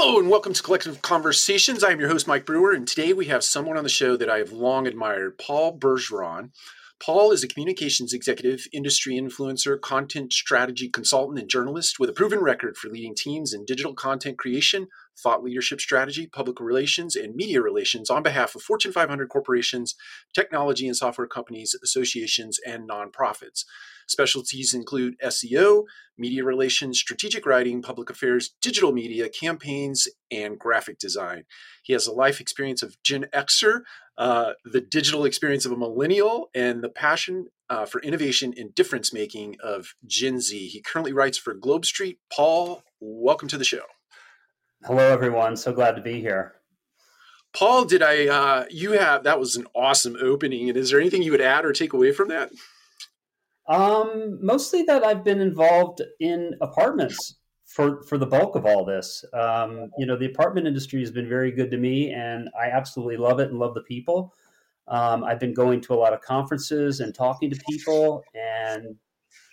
Hello and welcome to Collective Conversations. I am your host, Mike Brewer, and today we have someone on the show that I have long admired, Paul Bergeron. Paul is a communications executive, industry influencer, content strategy consultant, and journalist with a proven record for leading teams in digital content creation, thought leadership strategy, public relations, and media relations on behalf of Fortune 500 corporations, technology and software companies, associations, and nonprofits. Specialties include SEO, media relations, strategic writing, public affairs, digital media, campaigns, and graphic design. He has a life experience of Gen Xer, uh, the digital experience of a millennial, and the passion uh, for innovation and difference making of Gen Z. He currently writes for Globe Street. Paul, welcome to the show. Hello, everyone. So glad to be here. Paul, did I, uh, you have, that was an awesome opening. And is there anything you would add or take away from that? Um, mostly that I've been involved in apartments for for the bulk of all this. Um, you know, the apartment industry has been very good to me, and I absolutely love it and love the people. Um, I've been going to a lot of conferences and talking to people, and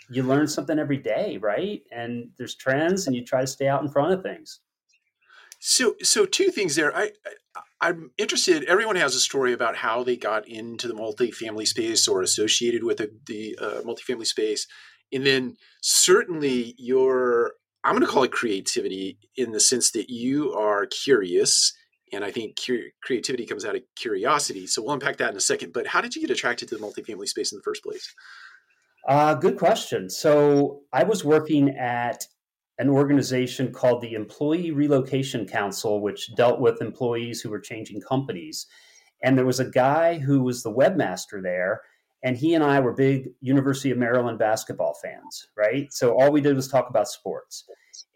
you learn something every day, right? And there's trends, and you try to stay out in front of things. So, so two things there. I, I am interested. Everyone has a story about how they got into the multifamily space or associated with the, uh, multifamily space, and then certainly your I'm going to call it creativity in the sense that you are curious, and I think creativity comes out of curiosity. So we'll unpack that in a second. But how did you get attracted to the multifamily space in the first place? Uh, good question. So I was working at an organization called the Employee Relocation Council, which dealt with employees who were changing companies. And there was a guy who was the webmaster there, and he and I were big University of Maryland basketball fans, right? So all we did was talk about sports.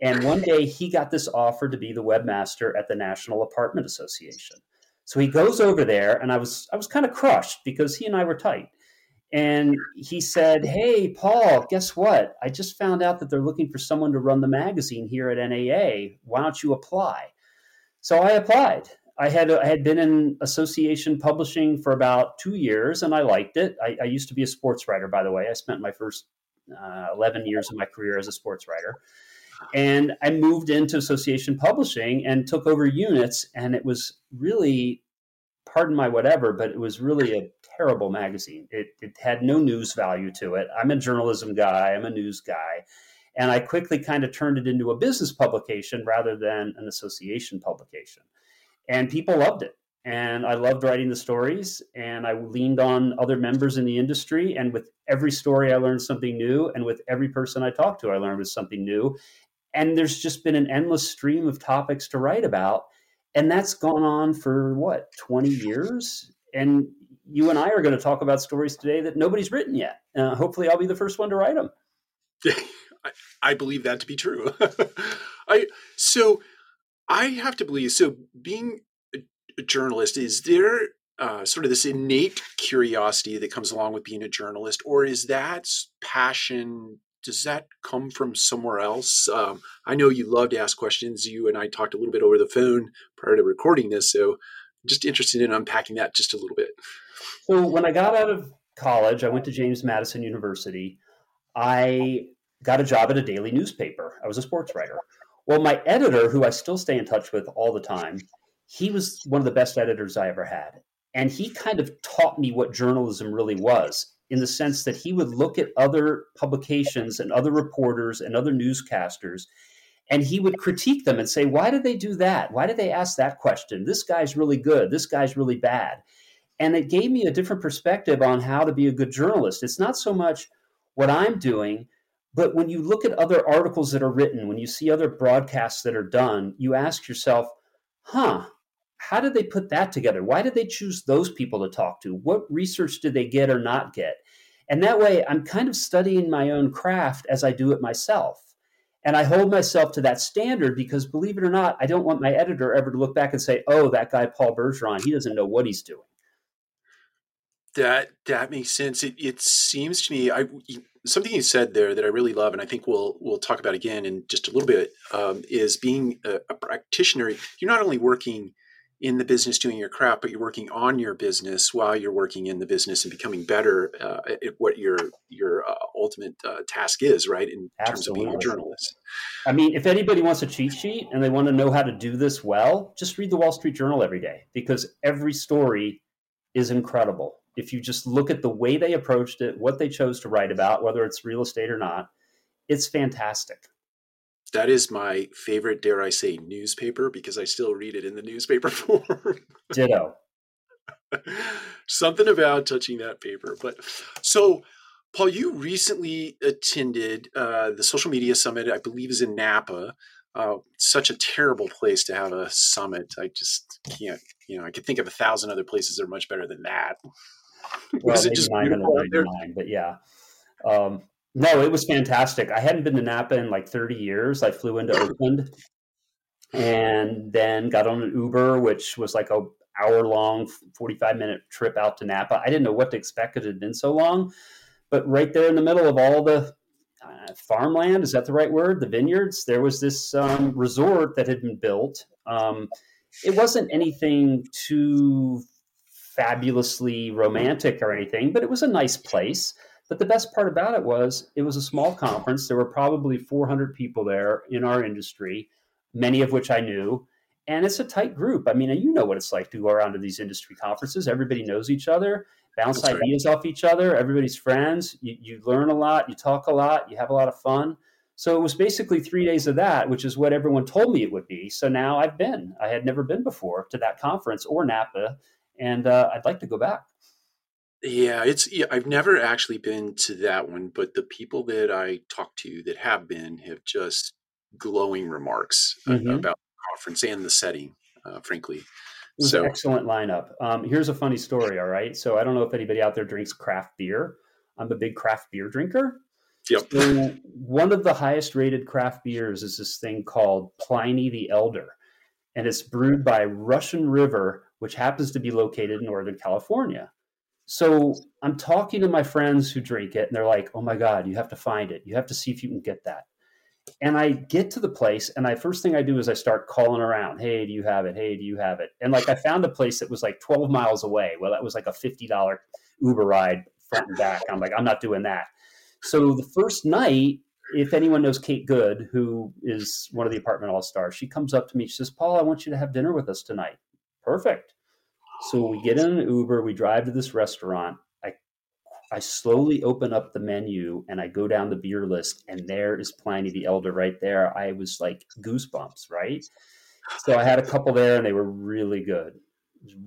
And one day he got this offer to be the webmaster at the National Apartment Association. So he goes over there, and I was I was kind of crushed because he and I were tight. And he said, Hey, Paul, guess what? I just found out that they're looking for someone to run the magazine here at NAA. Why don't you apply? So I applied. I had, I had been in association publishing for about two years and I liked it. I, I used to be a sports writer, by the way. I spent my first uh, 11 years of my career as a sports writer. And I moved into association publishing and took over units. And it was really pardon my whatever, but it was really a terrible magazine. It, it had no news value to it. I'm a journalism guy, I'm a news guy. And I quickly kind of turned it into a business publication rather than an association publication. And people loved it. And I loved writing the stories. And I leaned on other members in the industry. And with every story, I learned something new. And with every person I talked to, I learned something new. And there's just been an endless stream of topics to write about and that's gone on for what 20 years and you and i are going to talk about stories today that nobody's written yet uh, hopefully i'll be the first one to write them I, believe that to be true i so i have to believe so being a, a journalist is there uh, sort of this innate curiosity that comes along with being a journalist or is that passion does that come from somewhere else? Um, I know you love to ask questions. You and I talked a little bit over the phone prior to recording this, so just interested in unpacking that just a little bit. So when I got out of college, I went to James Madison University. I got a job at a daily newspaper. I was a sports writer. Well, my editor, who I still stay in touch with all the time, he was one of the best editors I ever had. And he kind of taught me what journalism really was in the sense that he would look at other publications and other reporters and other newscasters and he would critique them and say why did they do that why did they ask that question this guy's really good this guy's really bad and it gave me a different perspective on how to be a good journalist it's not so much what i'm doing but when you look at other articles that are written when you see other broadcasts that are done you ask yourself huh how did they put that together? Why did they choose those people to talk to? What research did they get or not get? And that way, I'm kind of studying my own craft as I do it myself. And I hold myself to that standard because, believe it or not, I don't want my editor ever to look back and say, oh, that guy, Paul Bergeron, he doesn't know what he's doing. That that makes sense. It, it seems to me, I something you said there that I really love, and I think we'll we'll talk about again in just a little bit, um, is being a, a practitioner. You're not only working in the business doing your craft, but you're working on your business while you're working in the business and becoming better uh, at what your your uh, ultimate uh, task is, right? In Absolutely. terms of being a journalist. I mean, if anybody wants a cheat sheet and they want to know how to do this well, just read the Wall Street Journal every day because every story is incredible. If you just look at the way they approached it, what they chose to write about, whether it's real estate or not, it's fantastic that is my favorite, dare I say, newspaper because I still read it in the newspaper form. Ditto. Something about touching that paper. But so, Paul, you recently attended uh, the social media summit, I believe is in Napa. Uh, such a terrible place to have a summit. I just can't, you know, I could think of a thousand other places that are much better than that. Well, Was it just 999, but yeah. Um, no, it was fantastic. I hadn't been to Napa in like 30 years. I flew into Oakland and then got on an Uber, which was like a hour long, 45 minute trip out to Napa. I didn't know what to expect because it had been so long. But right there in the middle of all the uh, farmland, is that the right word? The vineyards, there was this um, resort that had been built. Um, it wasn't anything too fabulously romantic or anything, but it was a nice place. But the best part about it was it was a small conference. There were probably 400 people there in our industry, many of which I knew. And it's a tight group. I mean, you know what it's like to go around to these industry conferences. Everybody knows each other, bounce That's ideas right. off each other. Everybody's friends. You, you learn a lot, you talk a lot, you have a lot of fun. So it was basically three days of that, which is what everyone told me it would be. So now I've been. I had never been before to that conference or Napa, and uh, I'd like to go back. Yeah, it's yeah, I've never actually been to that one, but the people that I talk to that have been have just glowing remarks mm-hmm. about the conference and the setting, uh, frankly. It was so, an excellent lineup. Um, here's a funny story, all right? So I don't know if anybody out there drinks craft beer. I'm a big craft beer drinker. Yep. So one of the highest rated craft beers is this thing called Pliny the Elder. And it's brewed by Russian River, which happens to be located in Northern California. So I'm talking to my friends who drink it, and they're like, "Oh my god, you have to find it. You have to see if you can get that." And I get to the place, and I first thing I do is I start calling around. Hey, do you have it? Hey, do you have it? And like I found a place that was like 12 miles away. Well, that was like a $50 Uber ride front and back. I'm like, I'm not doing that. So the first night, if anyone knows Kate Good, who is one of the apartment all stars, she comes up to me. She says, Paul, I want you to have dinner with us tonight. Perfect. So we get in an Uber, we drive to this restaurant. I I slowly open up the menu and I go down the beer list, and there is Pliny the Elder right there. I was like goosebumps, right? So I had a couple there, and they were really good.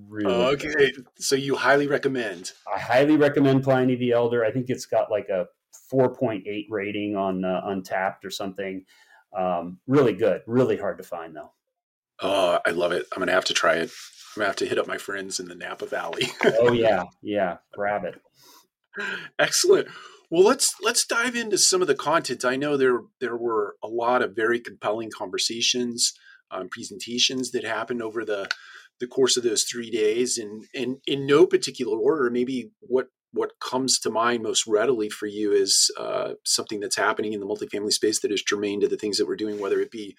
Really okay. Good. So you highly recommend? I highly recommend Pliny the Elder. I think it's got like a 4.8 rating on uh, Untappd or something. Um, really good. Really hard to find though. Oh, I love it. I'm gonna have to try it. I'm gonna have to hit up my friends in the Napa Valley. oh yeah, yeah, grab it. Excellent. Well, let's let's dive into some of the content. I know there there were a lot of very compelling conversations, um, presentations that happened over the the course of those three days, and and in no particular order. Maybe what what comes to mind most readily for you is uh, something that's happening in the multifamily space that is germane to the things that we're doing, whether it be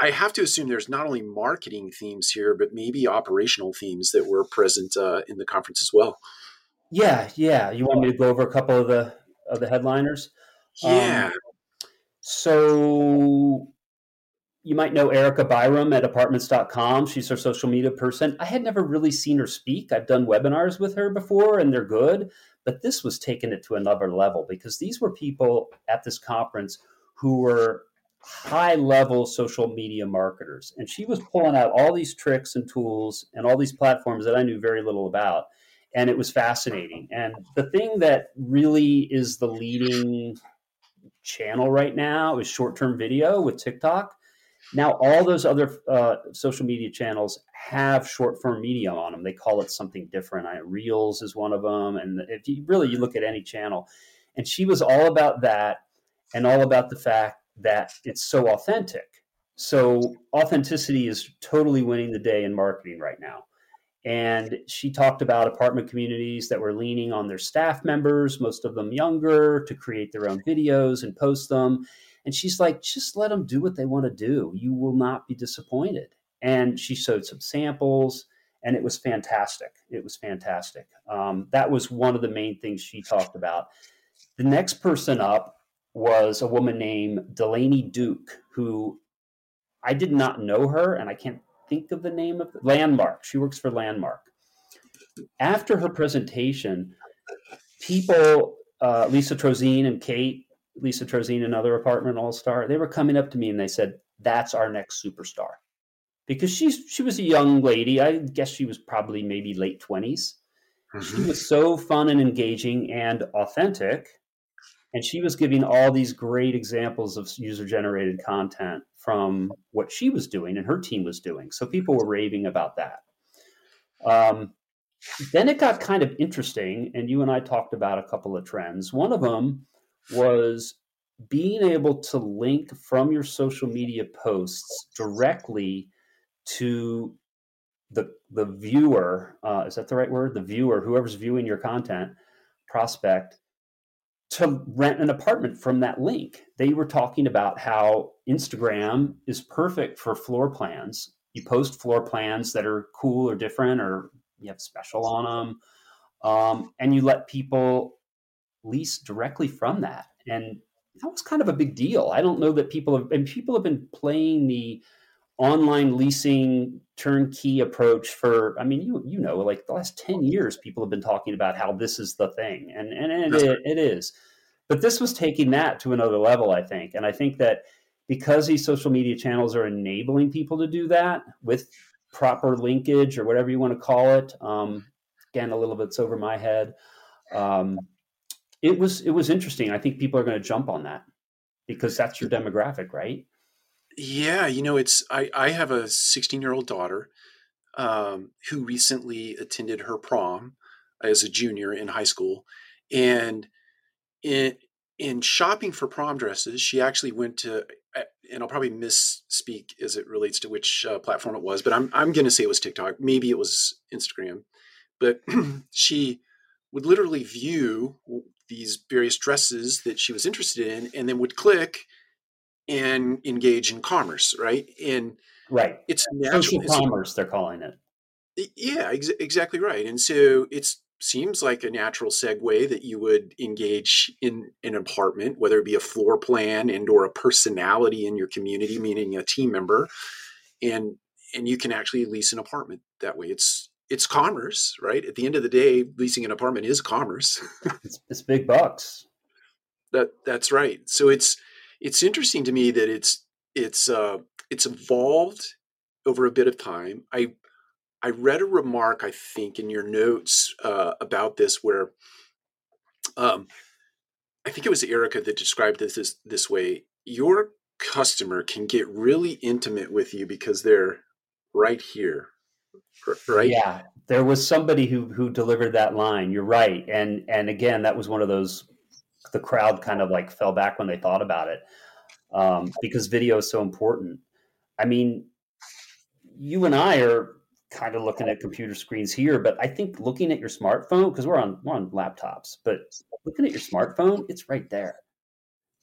I have to assume there's not only marketing themes here, but maybe operational themes that were present uh, in the conference as well. Yeah, yeah. You want me to go over a couple of the of the headliners? Yeah. Um, so you might know Erica Byram at apartments.com. She's our social media person. I had never really seen her speak. I've done webinars with her before and they're good, but this was taking it to another level because these were people at this conference who were high level social media marketers. And she was pulling out all these tricks and tools and all these platforms that I knew very little about. And it was fascinating. And the thing that really is the leading channel right now is short term video with TikTok. Now, all those other uh, social media channels have short form media on them. They call it something different. I, Reels is one of them. And if you really you look at any channel, and she was all about that and all about the fact that it's so authentic. So authenticity is totally winning the day in marketing right now. And she talked about apartment communities that were leaning on their staff members, most of them younger, to create their own videos and post them. And she's like, just let them do what they want to do. You will not be disappointed. And she showed some samples, and it was fantastic. It was fantastic. Um, that was one of the main things she talked about. The next person up was a woman named Delaney Duke, who I did not know her, and I can't think of the name of the, Landmark. She works for Landmark. After her presentation, people, uh, Lisa Trosien and Kate, Lisa Trosien, another apartment all star, they were coming up to me and they said, "That's our next superstar," because she's she was a young lady. I guess she was probably maybe late 20s mm-hmm. She was so fun and engaging and authentic and she was giving all these great examples of user generated content from what she was doing and her team was doing. So people were raving about that. Um, then it got kind of interesting, and you and I talked about a couple of trends. One of them was being able to link from your social media posts directly to the the viewer. Uh, is that the right word? The viewer, whoever's viewing your content, prospect to rent an apartment from that link. They were talking about how Instagram is perfect for floor plans. You post floor plans that are cool or different, or you have special on them, um, and you let people lease directly from that. And that was kind of a big deal. I don't know that people have, and people have been playing the online leasing turnkey approach for i mean you you know like the last 10 years people have been talking about how this is the thing and and it, it, it is. But this was taking that to another level i think and i think that because these social media channels are enabling people to do that with proper linkage or whatever you want to call it um, again a little bit's over my head um, it was it was interesting. I think people are going to jump on that because that's your demographic right yeah, you know, it's I I have a 16 year old daughter um, who recently attended her prom as a junior in high school, and in in shopping for prom dresses, she actually went to uh, and I'll probably misspeak as it relates to which uh, platform it was, but I'm I'm going to say it was TikTok. Maybe it was Instagram, but she would literally view these various dresses that she was interested in, and then would click and engage in commerce, right? And right, it's natural social commerce. They're calling it. Yeah, ex- exactly right. And so it seems like a natural segue that you would engage in an apartment, whether it be a floor plan and or a personality in your community, meaning a team member, and and you can actually lease an apartment that way. It's it's commerce, right? At the end of the day, leasing an apartment is commerce. it's, it's big bucks. That that's right. So it's it's interesting to me that it's it's uh, it's evolved over a bit of time. I I read a remark I think in your notes uh, about this where um, I think it was Erica that described this this, this way. Your customer can get really intimate with you because they're right here right yeah there was somebody who who delivered that line you're right and and again that was one of those the crowd kind of like fell back when they thought about it um, because video is so important. I mean, you and I are kind of looking at computer screens here, but I think looking at your smartphone because we're on we're on laptops, but looking at your smartphone, it's right there.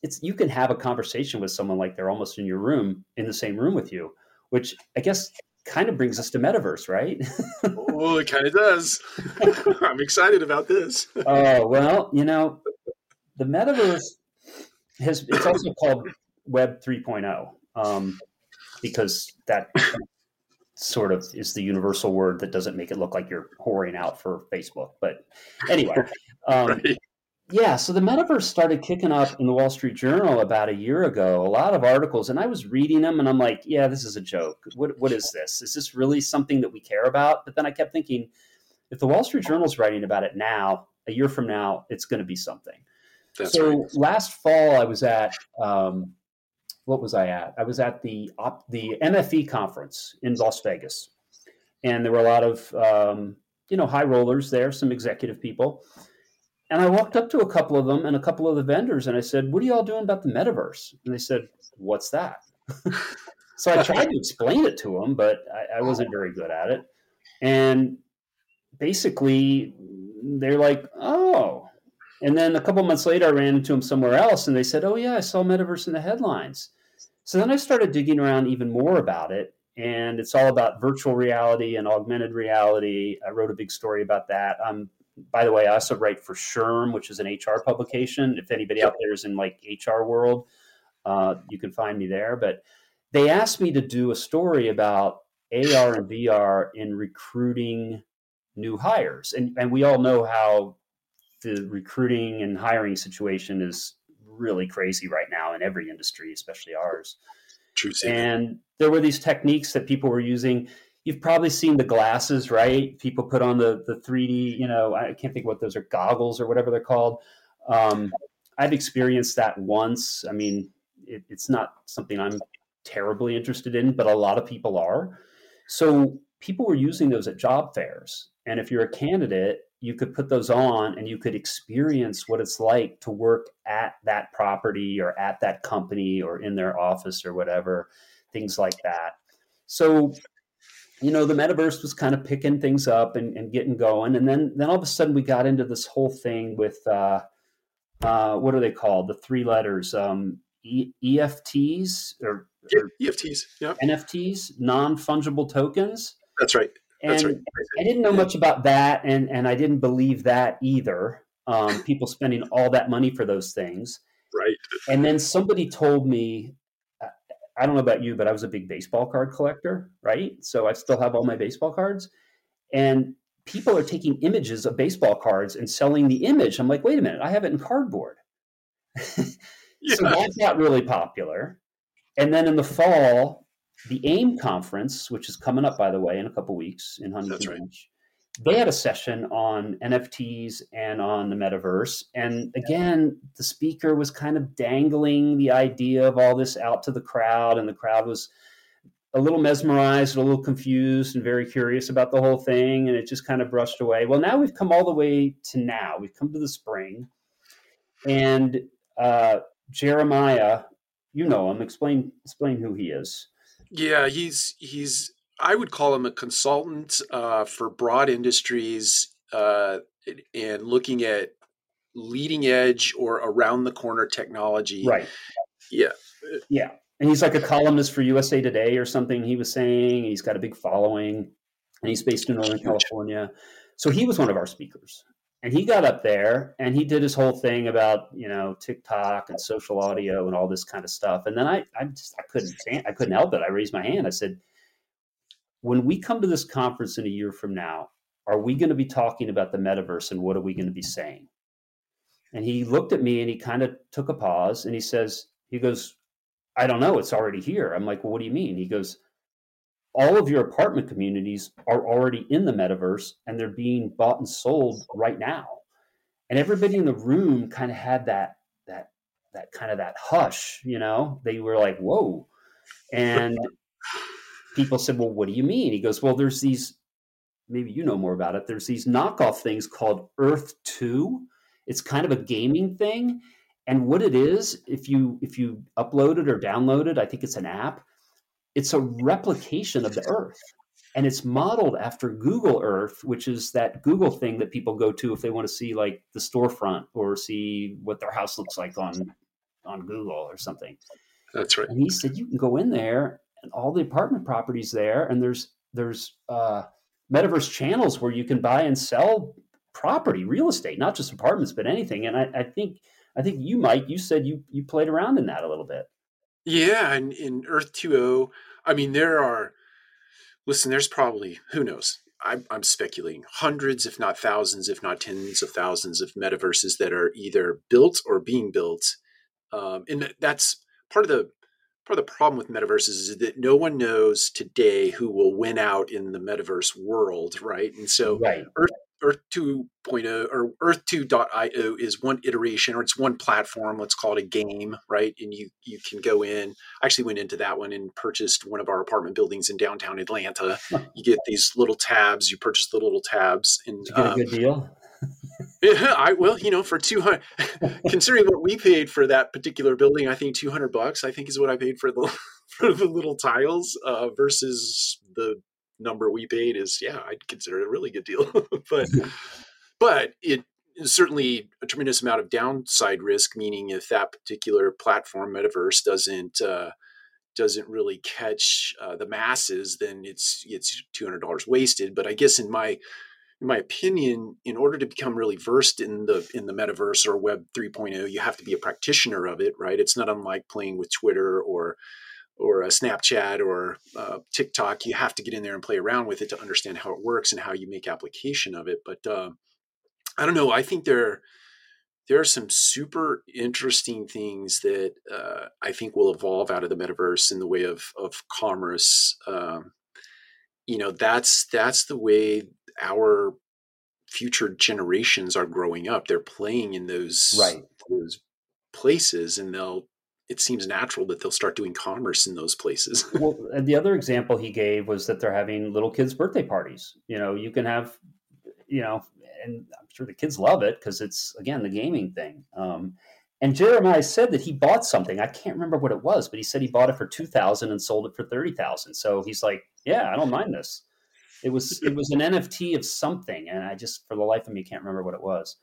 It's you can have a conversation with someone like they're almost in your room in the same room with you, which I guess kind of brings us to metaverse, right? oh, it kind of does. I'm excited about this. Oh well, you know, the metaverse has it's also called Web 3.0 um, because that sort of is the universal word that doesn't make it look like you're whoring out for Facebook. But anyway, um, right. yeah. So the metaverse started kicking up in the Wall Street Journal about a year ago. A lot of articles, and I was reading them, and I'm like, yeah, this is a joke. What what is this? Is this really something that we care about? But then I kept thinking, if the Wall Street Journal is writing about it now, a year from now, it's going to be something. That's so right. last fall, I was at um, what was I at? I was at the op, the MFE conference in Las Vegas, and there were a lot of um, you know high rollers there, some executive people, and I walked up to a couple of them and a couple of the vendors, and I said, "What are y'all doing about the metaverse?" And they said, "What's that?" so I tried to explain it to them, but I, I wasn't very good at it, and basically they're like, "Oh." And then a couple months later, I ran into them somewhere else, and they said, "Oh yeah, I saw Metaverse in the headlines." So then I started digging around even more about it. and it's all about virtual reality and augmented reality. I wrote a big story about that. Um, by the way, I also write for SHRM, which is an HR publication. If anybody out there is in like HR world, uh, you can find me there. But they asked me to do a story about AR and VR in recruiting new hires, and and we all know how the recruiting and hiring situation is really crazy right now in every industry, especially ours. True. And there were these techniques that people were using. You've probably seen the glasses, right? People put on the the 3D, you know, I can't think what those are, goggles or whatever they're called. Um, I've experienced that once. I mean, it, it's not something I'm terribly interested in, but a lot of people are. So people were using those at job fairs. And if you're a candidate, you could put those on and you could experience what it's like to work at that property or at that company or in their office or whatever, things like that. So, you know, the metaverse was kind of picking things up and, and getting going. And then, then all of a sudden we got into this whole thing with, uh, uh, what are they called? The three letters, um, e- EFTs or, or EFTs, yeah. NFTs, non fungible tokens. That's right. And right. I didn't know much about that, and and I didn't believe that either. Um, people spending all that money for those things, right? And then somebody told me, I don't know about you, but I was a big baseball card collector, right? So I still have all my baseball cards, and people are taking images of baseball cards and selling the image. I'm like, wait a minute, I have it in cardboard. yeah. So that got really popular. And then in the fall, the AIM conference, which is coming up, by the way, in a couple weeks in Huntington right. Beach, they had a session on NFTs and on the metaverse. And again, the speaker was kind of dangling the idea of all this out to the crowd, and the crowd was a little mesmerized, a little confused, and very curious about the whole thing. And it just kind of brushed away. Well, now we've come all the way to now. We've come to the spring, and uh, Jeremiah, you know him. Explain explain who he is. Yeah, he's he's I would call him a consultant uh, for broad industries uh, and looking at leading edge or around the corner technology. Right. Yeah. Yeah. And he's like a columnist for USA Today or something. He was saying he's got a big following, and he's based in Northern California. So he was one of our speakers, and he got up there and he did his whole thing about you know TikTok and social audio and all this kind of stuff. And then I I just I couldn't I couldn't help it. I raised my hand. I said, when we come to this conference in a year from now, are we going to be talking about the metaverse and what are we going to be saying? And he looked at me and he kind of took a pause and he says, he goes, I don't know, it's already here. I'm like, well, what do you mean? He goes, all of your apartment communities are already in the metaverse and they're being bought and sold right now. And everybody in the room kind of had that that that kind of that hush, you know. They were like, "Whoa!" And people said, "Well, what do you mean?" He goes, "Well, there's these. Maybe you know more about it. There's these knockoff things called Earth Two. It's kind of a gaming thing, and what it is, if you if you upload it or download it, I think it's an app it's a replication of the earth and it's modeled after google earth which is that google thing that people go to if they want to see like the storefront or see what their house looks like on on google or something. That's right. And he said you can go in there and all the apartment properties there and there's there's uh metaverse channels where you can buy and sell property real estate not just apartments but anything. And i, I think i think you mike you said you you played around in that a little bit yeah, and in Earth 2.0, I mean, there are, listen, there's probably, who knows? I'm, I'm speculating hundreds, if not thousands, if not tens of thousands of metaverses that are either built or being built. Um, and that's part of the part of the problem with metaverses is that no one knows today who will win out in the metaverse world, right? And so right. Earth Earth 2.0 or Earth 2.io is one iteration or it's one platform. Let's call it a game, right? And you you can go in. I actually went into that one and purchased one of our apartment buildings in downtown Atlanta. You get these little tabs. You purchase the little tabs, and you get a um, good deal. yeah, I well, You know, for two hundred, considering what we paid for that particular building, I think two hundred bucks. I think is what I paid for the for the little tiles uh, versus the number we paid is yeah i'd consider it a really good deal but but it is certainly a tremendous amount of downside risk meaning if that particular platform metaverse doesn't uh, doesn't really catch uh, the masses, then it's it's two hundred dollars wasted. But I guess in my in my opinion, in order to become really versed in the in the metaverse or Web 3.0, you have to be a practitioner of it, right? It's not unlike playing with Twitter or or a Snapchat or uh, TikTok. You have to get in there and play around with it to understand how it works and how you make application of it. But uh, I don't know. I think there there are some super interesting things that uh, I think will evolve out of the metaverse in the way of of commerce. Um, you know, that's that's the way our future generations are growing up. They're playing in those right. those places, and they'll. It seems natural that they'll start doing commerce in those places. well, and the other example he gave was that they're having little kids' birthday parties. You know, you can have, you know, and I'm sure the kids love it because it's again the gaming thing. Um, and Jeremiah said that he bought something. I can't remember what it was, but he said he bought it for two thousand and sold it for thirty thousand. So he's like, "Yeah, I don't mind this." It was it was an NFT of something, and I just for the life of me can't remember what it was.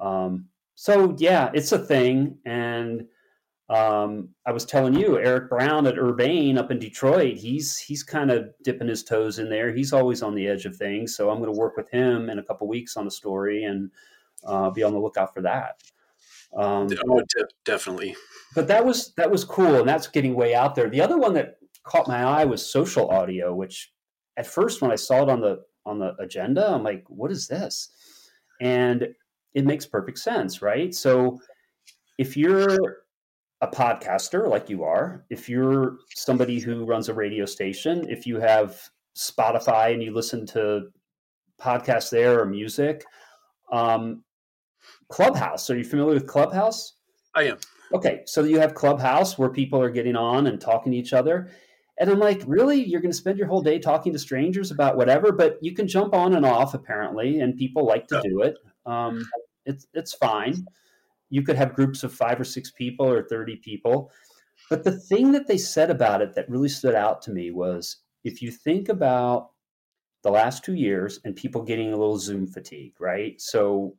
Um, so yeah, it's a thing, and um, I was telling you, Eric Brown at Urbane up in Detroit, he's he's kind of dipping his toes in there. He's always on the edge of things, so I'm going to work with him in a couple weeks on a story and uh, be on the lookout for that. Um, oh, de- definitely. But that was that was cool, and that's getting way out there. The other one that caught my eye was social audio, which at first when I saw it on the on the agenda, I'm like, what is this? And it makes perfect sense, right? So if you're a podcaster like you are, if you're somebody who runs a radio station, if you have Spotify and you listen to podcasts there or music, um, Clubhouse. Are you familiar with Clubhouse? I am. Okay, so you have Clubhouse where people are getting on and talking to each other. And I'm like, really? You're going to spend your whole day talking to strangers about whatever? But you can jump on and off apparently, and people like to do it. Um, it's it's fine. You could have groups of five or six people or thirty people. But the thing that they said about it that really stood out to me was if you think about the last two years and people getting a little Zoom fatigue, right? So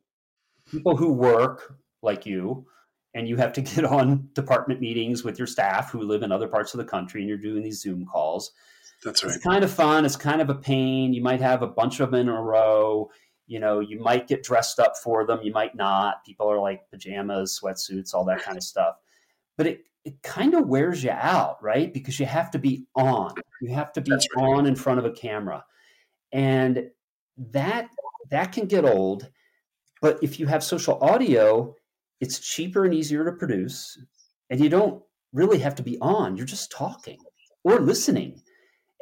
people who work like you and you have to get on department meetings with your staff who live in other parts of the country and you're doing these Zoom calls. That's right. It's kind of fun. It's kind of a pain. You might have a bunch of them in a row. You know, you might get dressed up for them. You might not. People are like pajamas, sweatsuits, all that kind of stuff. But it, it kind of wears you out, right? Because you have to be on. You have to be right. on in front of a camera. And that that can get old. But if you have social audio, it's cheaper and easier to produce and you don't really have to be on you're just talking or listening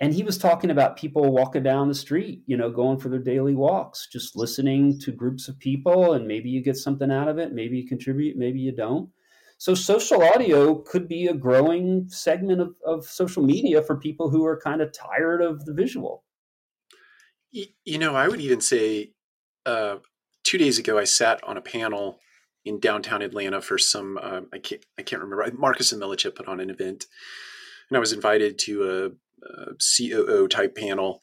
and he was talking about people walking down the street you know going for their daily walks just listening to groups of people and maybe you get something out of it maybe you contribute maybe you don't. So social audio could be a growing segment of, of social media for people who are kind of tired of the visual. You know i would even say uh, two days ago i sat on a panel in downtown Atlanta for some uh, I can't I can't remember Marcus and Millichap put on an event, and I was invited to a, COO type panel,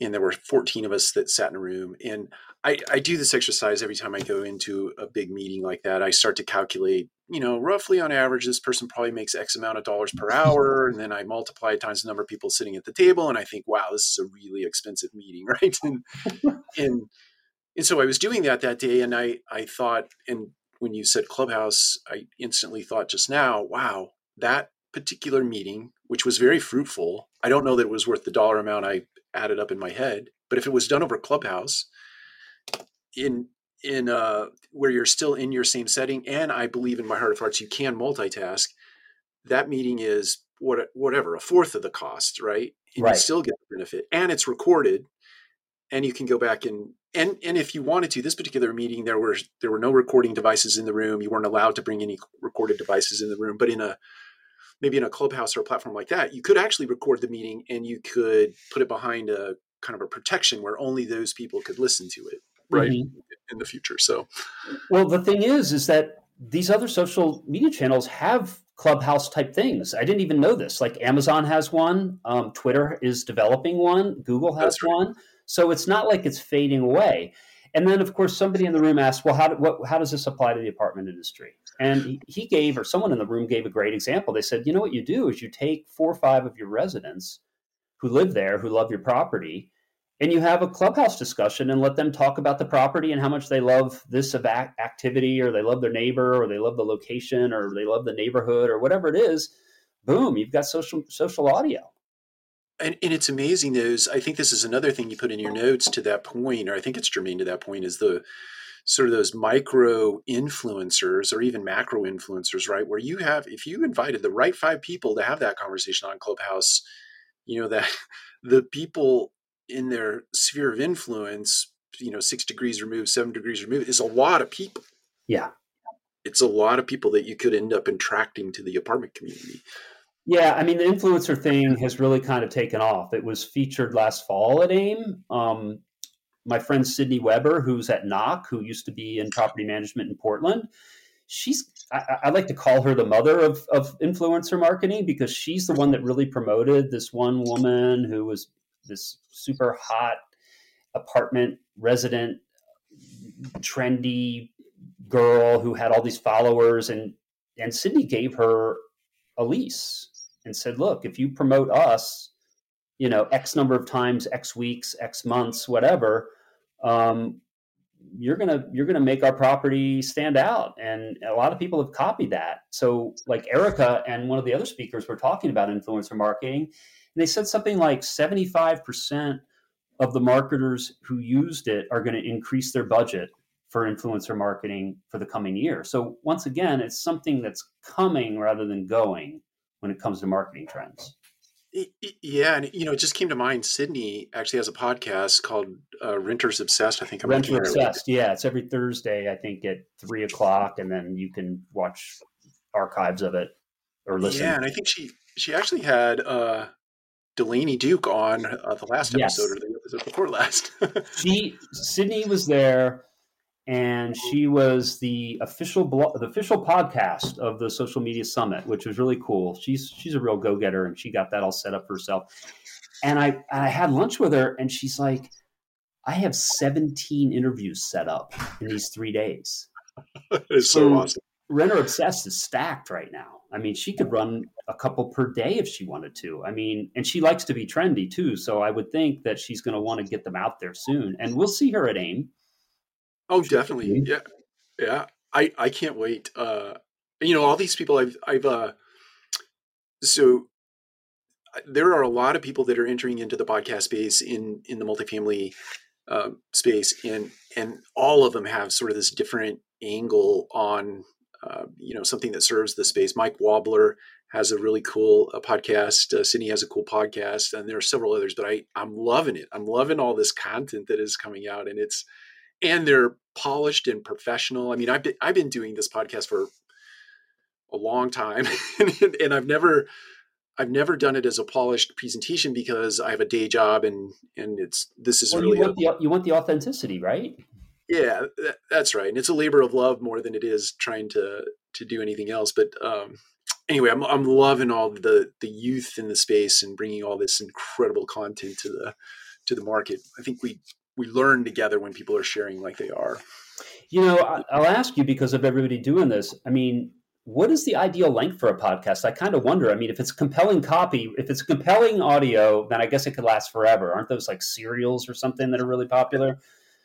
and there were 14 of us that sat in a room. And I, I do this exercise every time I go into a big meeting like that. I start to calculate, you know, roughly on average, this person probably makes X amount of dollars per hour, and then I multiply it times the number of people sitting at the table, and I think, wow, this is a really expensive meeting, right? And and and so I was doing that that day, and I I thought, and when you said Clubhouse, I instantly thought just now, wow, that particular meeting, which was very fruitful, I don't know that it was worth the dollar amount I added up in my head, but if it was done over Clubhouse, in in uh, where you're still in your same setting, and I believe in my heart of hearts you can multitask, that meeting is what whatever a fourth of the cost, right? And right. you still get the benefit, and it's recorded, and you can go back and and and if you wanted to this particular meeting there were there were no recording devices in the room you weren't allowed to bring any recorded devices in the room but in a maybe in a clubhouse or a platform like that you could actually record the meeting and you could put it behind a kind of a protection where only those people could listen to it right mm-hmm. in the future so well the thing is is that these other social media channels have clubhouse type things i didn't even know this like amazon has one um, twitter is developing one google has right. one so it's not like it's fading away. And then, of course, somebody in the room asks, "Well, how, do, what, how does this apply to the apartment industry?" And he gave, or someone in the room gave a great example. They said, you know what you do is you take four or five of your residents who live there, who love your property, and you have a clubhouse discussion and let them talk about the property and how much they love this activity or they love their neighbor or they love the location or they love the neighborhood or whatever it is. Boom you've got social social audio. And, and it's amazing those i think this is another thing you put in your notes to that point or i think it's germane to that point is the sort of those micro influencers or even macro influencers right where you have if you invited the right five people to have that conversation on clubhouse you know that the people in their sphere of influence you know six degrees removed seven degrees removed is a lot of people yeah it's a lot of people that you could end up attracting to the apartment community yeah, I mean, the influencer thing has really kind of taken off. It was featured last fall at AIM. Um, my friend Sydney Weber, who's at Knock, who used to be in property management in Portland, she's I, I, like to call her the mother of, of influencer marketing because she's the one that really promoted this one woman who was this super hot apartment resident, trendy girl who had all these followers and and Sydney gave her a lease and said, look, if you promote us, you know, X number of times, X weeks, X months, whatever, um, you're gonna you're gonna make our property stand out. And a lot of people have copied that. So like Erica and one of the other speakers were talking about influencer marketing, and they said something like 75% of the marketers who used it are going to increase their budget for influencer marketing for the coming year. So once again, it's something that's coming rather than going when it comes to marketing trends. Yeah, and you know, it just came to mind. Sydney actually has a podcast called uh, Renters Obsessed. I think I'm Renter Obsessed. Yeah, it's every Thursday. I think at three o'clock, and then you can watch archives of it or listen. Yeah, and I think she she actually had uh, Delaney Duke on uh, the last episode yes. or the episode before last. she Sydney was there and she was the official the official podcast of the social media summit, which was really cool. She's she's a real go getter, and she got that all set up herself. And I I had lunch with her, and she's like, "I have 17 interviews set up in these three days." it's so, so awesome. Renter Obsessed is stacked right now. I mean, she could run a couple per day if she wanted to. I mean, and she likes to be trendy too. So I would think that she's going to want to get them out there soon. And we'll see her at AIM Oh, definitely. Yeah. Yeah. I, I can't wait. Uh, you know, all these people I've, I've, uh, so there are a lot of people that are entering into the podcast space in, in the multifamily, uh, space and, and all of them have sort of this different angle on, uh, you know, something that serves the space. Mike Wobbler has a really cool uh, podcast. Uh, Sydney has a cool podcast, and there are several others. But I, I'm loving it. I'm loving all this content that is coming out, and it's and they're polished and professional. I mean, I've been I've been doing this podcast for a long time, and, and I've never I've never done it as a polished presentation because I have a day job and and it's this is well, really you want, a, the, you want the authenticity, right? Yeah, that, that's right. And it's a labor of love more than it is trying to to do anything else. But um, anyway, I'm I'm loving all the the youth in the space and bringing all this incredible content to the to the market. I think we we learn together when people are sharing like they are. You know, I'll ask you because of everybody doing this. I mean, what is the ideal length for a podcast? I kind of wonder. I mean, if it's compelling copy, if it's compelling audio, then I guess it could last forever. Aren't those like serials or something that are really popular?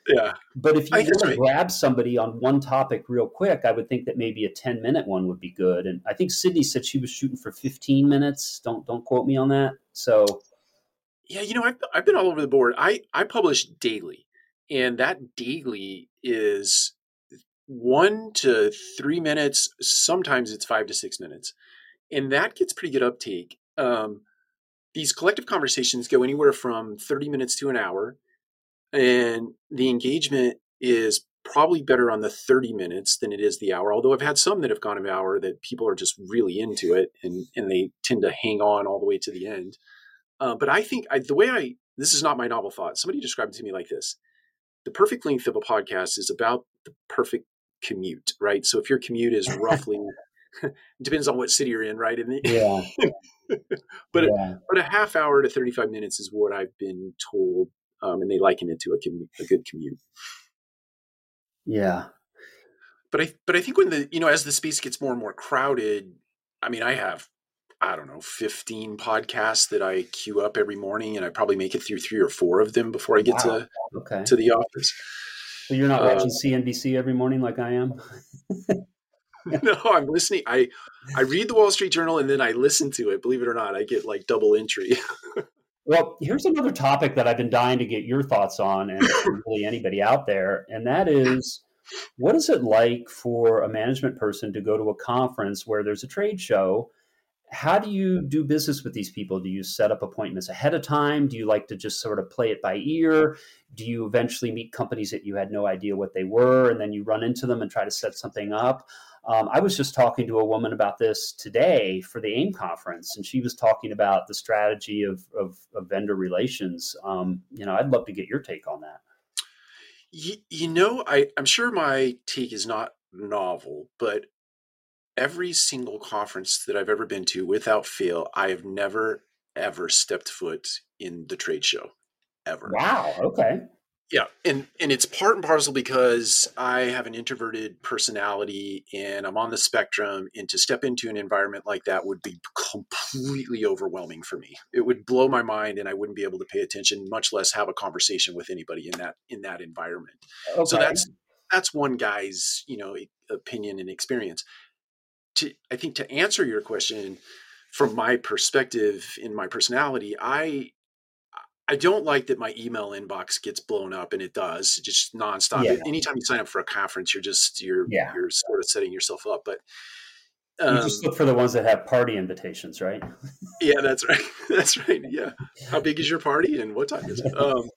Yeah. But if you want to right. grab somebody on one topic real quick, I would think that maybe a 10 minute one would be good. And I think Sydney said she was shooting for 15 minutes. Don't don't quote me on that. So yeah, you know, I've, I've been all over the board. I, I publish daily, and that daily is one to three minutes. Sometimes it's five to six minutes. And that gets pretty good uptake. Um, these collective conversations go anywhere from 30 minutes to an hour. And the engagement is probably better on the 30 minutes than it is the hour. Although I've had some that have gone an hour that people are just really into it and, and they tend to hang on all the way to the end. Uh, but I think I, the way I this is not my novel thought. Somebody described it to me like this: the perfect length of a podcast is about the perfect commute, right? So if your commute is roughly depends on what city you're in, right? The, yeah. but yeah. A, but a half hour to 35 minutes is what I've been told, um, and they liken it to a, a good commute. Yeah. but I but I think when the you know as the space gets more and more crowded, I mean, I have I don't know, 15 podcasts that I queue up every morning and I probably make it through three or four of them before I get wow. to okay. to the office. So you're not uh, watching CNBC every morning like I am? no, I'm listening. I I read the Wall Street Journal and then I listen to it. Believe it or not, I get like double entry. well, here's another topic that I've been dying to get your thoughts on, and really anybody out there, and that is, what is it like for a management person to go to a conference where there's a trade show? How do you do business with these people? Do you set up appointments ahead of time? Do you like to just sort of play it by ear? Do you eventually meet companies that you had no idea what they were, and then you run into them and try to set something up? Um, I was just talking to a woman about this today for the AIM conference, and she was talking about the strategy of, of, of vendor relations. Um, you know, I'd love to get your take on that. You, you know, I, I'm sure my take is not novel, but every single conference that I've ever been to, without fail, I have never ever stepped foot in the trade show ever. Wow. Okay. Yeah, and and it's part and parcel because I have an introverted personality and I'm on the spectrum and to step into an environment like that would be completely overwhelming for me. It would blow my mind and I wouldn't be able to pay attention, much less have a conversation with anybody in that in that environment. Okay. So that's that's one guy's, you know, opinion and experience. To I think to answer your question from my perspective in my personality, I I don't like that my email inbox gets blown up, and it does just nonstop. Yeah. Anytime you sign up for a conference, you're just you're yeah. you're sort of setting yourself up. But um, you just um look for the ones that have party invitations, right? yeah, that's right. That's right. Yeah. How big is your party, and what time is it? Um,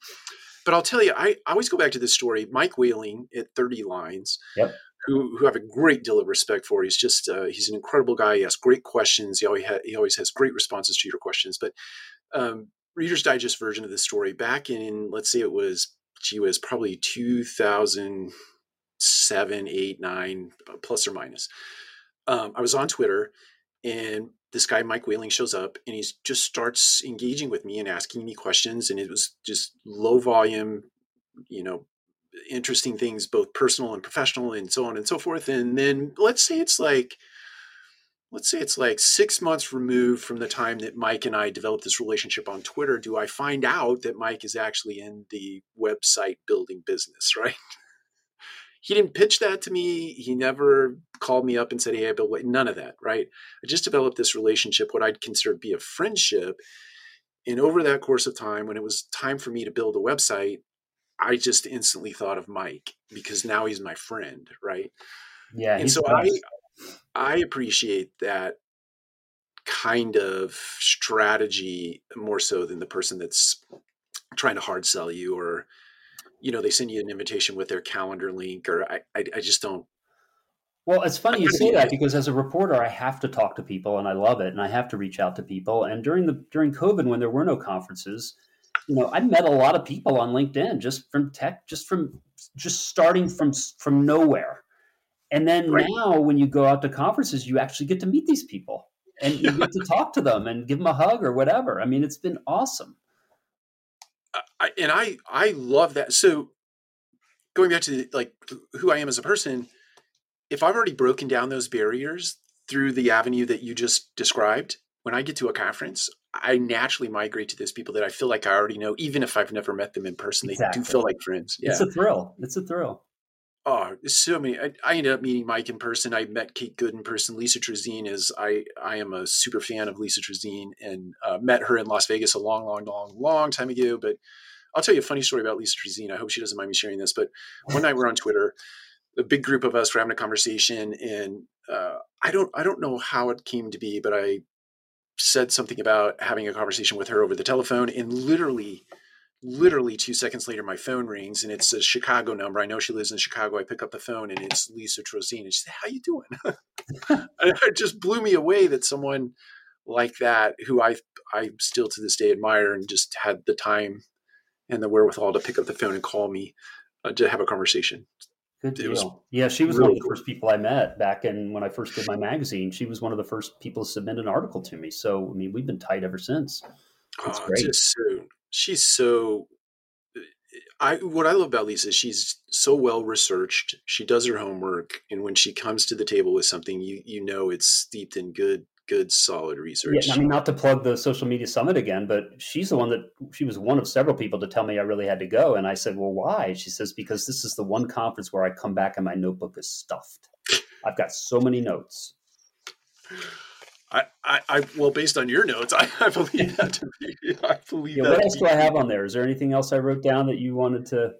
but I'll tell you, I, I always go back to this story. Mike Whaling at Thirty Lines. Yep. Who, who have a great deal of respect for. He's just uh, he's an incredible guy. He asks great questions. He always ha- he always has great responses to your questions. But um, Reader's Digest version of the story back in, let's say it was, gee was probably 2007, 8, 9, plus or minus. Um, I was on Twitter and this guy, Mike Whaling, shows up and he just starts engaging with me and asking me questions. And it was just low volume, you know, interesting things, both personal and professional, and so on and so forth. And then let's say it's like, let's say it's like six months removed from the time that Mike and I developed this relationship on Twitter, do I find out that Mike is actually in the website building business, right? he didn't pitch that to me. He never called me up and said, Hey, I built none of that, right? I just developed this relationship, what I'd consider to be a friendship. And over that course of time, when it was time for me to build a website, I just instantly thought of Mike because now he's my friend, right? Yeah. And so I, I appreciate that kind of strategy more so than the person that's trying to hard sell you or you know they send you an invitation with their calendar link or i i, I just don't well it's funny you say that because as a reporter i have to talk to people and i love it and i have to reach out to people and during the during covid when there were no conferences you know i met a lot of people on linkedin just from tech just from just starting from from nowhere and then right. now, when you go out to conferences, you actually get to meet these people and you get to talk to them and give them a hug or whatever. I mean, it's been awesome. I, and I I love that. So going back to the, like who I am as a person, if I've already broken down those barriers through the avenue that you just described, when I get to a conference, I naturally migrate to those people that I feel like I already know, even if I've never met them in person. They exactly. do feel like friends. Yeah. It's a thrill. It's a thrill oh, so many. I, I, ended up meeting Mike in person. I met Kate Good in person. Lisa Trosien is I I am a super fan of Lisa Trosien and uh, met her in Las Vegas a long, long, long, long time ago. But I'll tell you a funny story about Lisa Trosien. I hope she doesn't mind me sharing this. But one night we're on Twitter. A big group of us were having a conversation, and uh, I don't I don't know how it came to be, but I said something about having a conversation with her over the telephone, and literally literally two seconds later, my phone rings and it's a Chicago number. I know she lives in Chicago. I pick up the phone and it's Lisa Trosien. And she said, "How you doing?" it just blew me away that someone like that, who I I still to this day admire, and just had the time and the wherewithal to pick up the phone and call me uh, to have a conversation. Good deal. Yeah, she was really one of the first people I met back in when I first did my magazine. She was one of the first people to submit an article to me. So I mean, we've been tight ever since. It's oh, great. Just so she's so eh, I what I love about Lisa is she's so well researched. She does her homework, and when she comes to the table with something, you you know it's steeped in good good solid research. Yeah, I mean, not to plug the social media summit again, but she's the one that she was one of several people to tell me I really had to go, and I said, "Well, why?" She says, "Because this is the one conference where I come back and my notebook is stuffed. I've got so many notes." I, I, I, well, based on your notes, I, I believe that to be. I believe yeah, that. What else do I have on there? Is there anything else I wrote down that you wanted to?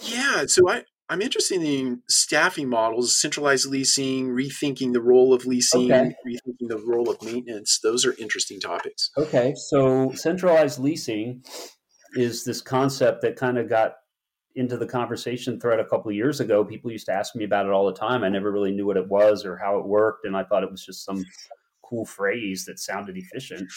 Yeah, so I, I'm interested in staffing models, centralized leasing, rethinking the role of leasing, okay. rethinking the role of maintenance. Those are interesting topics. Okay, so centralized leasing is this concept that kind of got into the conversation thread a couple of years ago. People used to ask me about it all the time. I never really knew what it was or how it worked, and I thought it was just some cool phrase that sounded efficient.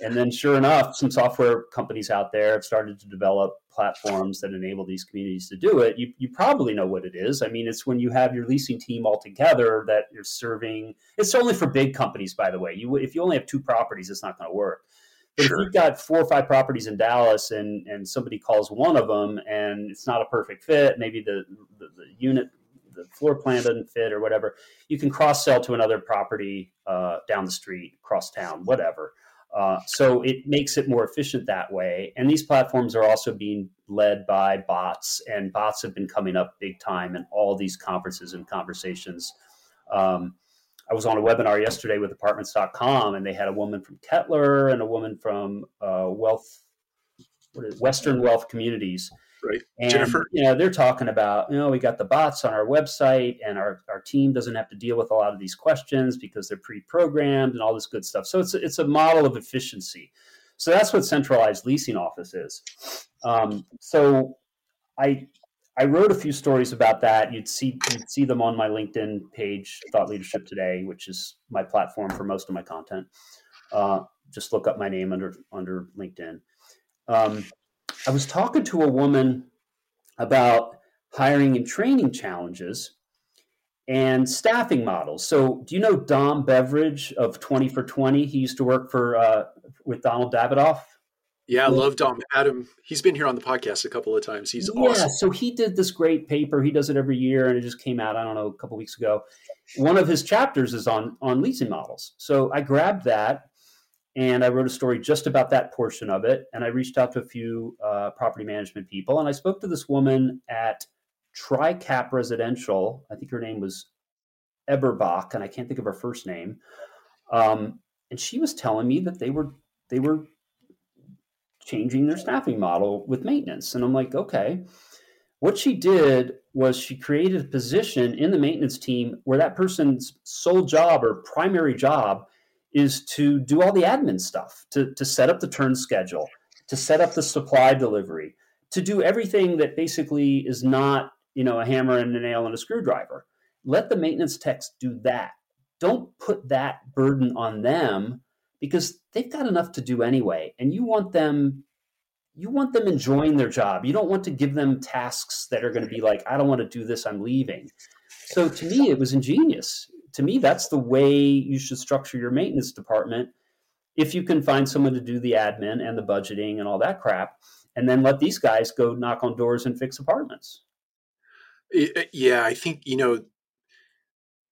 And then, sure enough, some software companies out there have started to develop platforms that enable these communities to do it. You, you probably know what it is. I mean, it's when you have your leasing team all together that you're serving. It's only for big companies, by the way. You if you only have two properties, it's not going to work. But sure. if you've got four or five properties in Dallas and, and somebody calls one of them and it's not a perfect fit, maybe the, the, the unit the floor plan doesn't fit or whatever, you can cross sell to another property uh, down the street, cross town, whatever. Uh, so it makes it more efficient that way. And these platforms are also being led by bots, and bots have been coming up big time in all these conferences and conversations. Um, I was on a webinar yesterday with apartments.com, and they had a woman from Kettler and a woman from uh, Wealth, Western Wealth Communities Right. And, Jennifer. You know, they're talking about, you know, we got the bots on our website and our, our team doesn't have to deal with a lot of these questions because they're pre-programmed and all this good stuff. So it's, it's a model of efficiency. So that's what centralized leasing office is. Um, so I, I wrote a few stories about that. You'd see you'd see them on my LinkedIn page, Thought Leadership Today, which is my platform for most of my content. Uh, just look up my name under under LinkedIn. Um, I was talking to a woman about hiring and training challenges and staffing models. So, do you know Dom Beveridge of 20 for 20? He used to work for uh, with Donald Davidoff. Yeah, I love Dom. Adam, he's been here on the podcast a couple of times. He's awesome. yeah, awesome. so he did this great paper. He does it every year, and it just came out. I don't know a couple weeks ago. One of his chapters is on on leasing models. So I grabbed that and I wrote a story just about that portion of it. And I reached out to a few uh, property management people, and I spoke to this woman at TriCap Residential. I think her name was Eberbach, and I can't think of her first name. Um, and she was telling me that they were they were changing their staffing model with maintenance, and I'm like, okay. What she did was she created a position in the maintenance team where that person's sole job or primary job is to do all the admin stuff, to, to set up the turn schedule, to set up the supply delivery, to do everything that basically is not, you know, a hammer and a nail and a screwdriver. Let the maintenance techs do that. Don't put that burden on them because they've got enough to do anyway. And you want them you want them enjoying their job. You don't want to give them tasks that are going to be like, I don't want to do this, I'm leaving. So to me, it was ingenious to me, that's the way you should structure your maintenance department. If you can find someone to do the admin and the budgeting and all that crap, and then let these guys go knock on doors and fix apartments. Uh, yeah, I think, you know,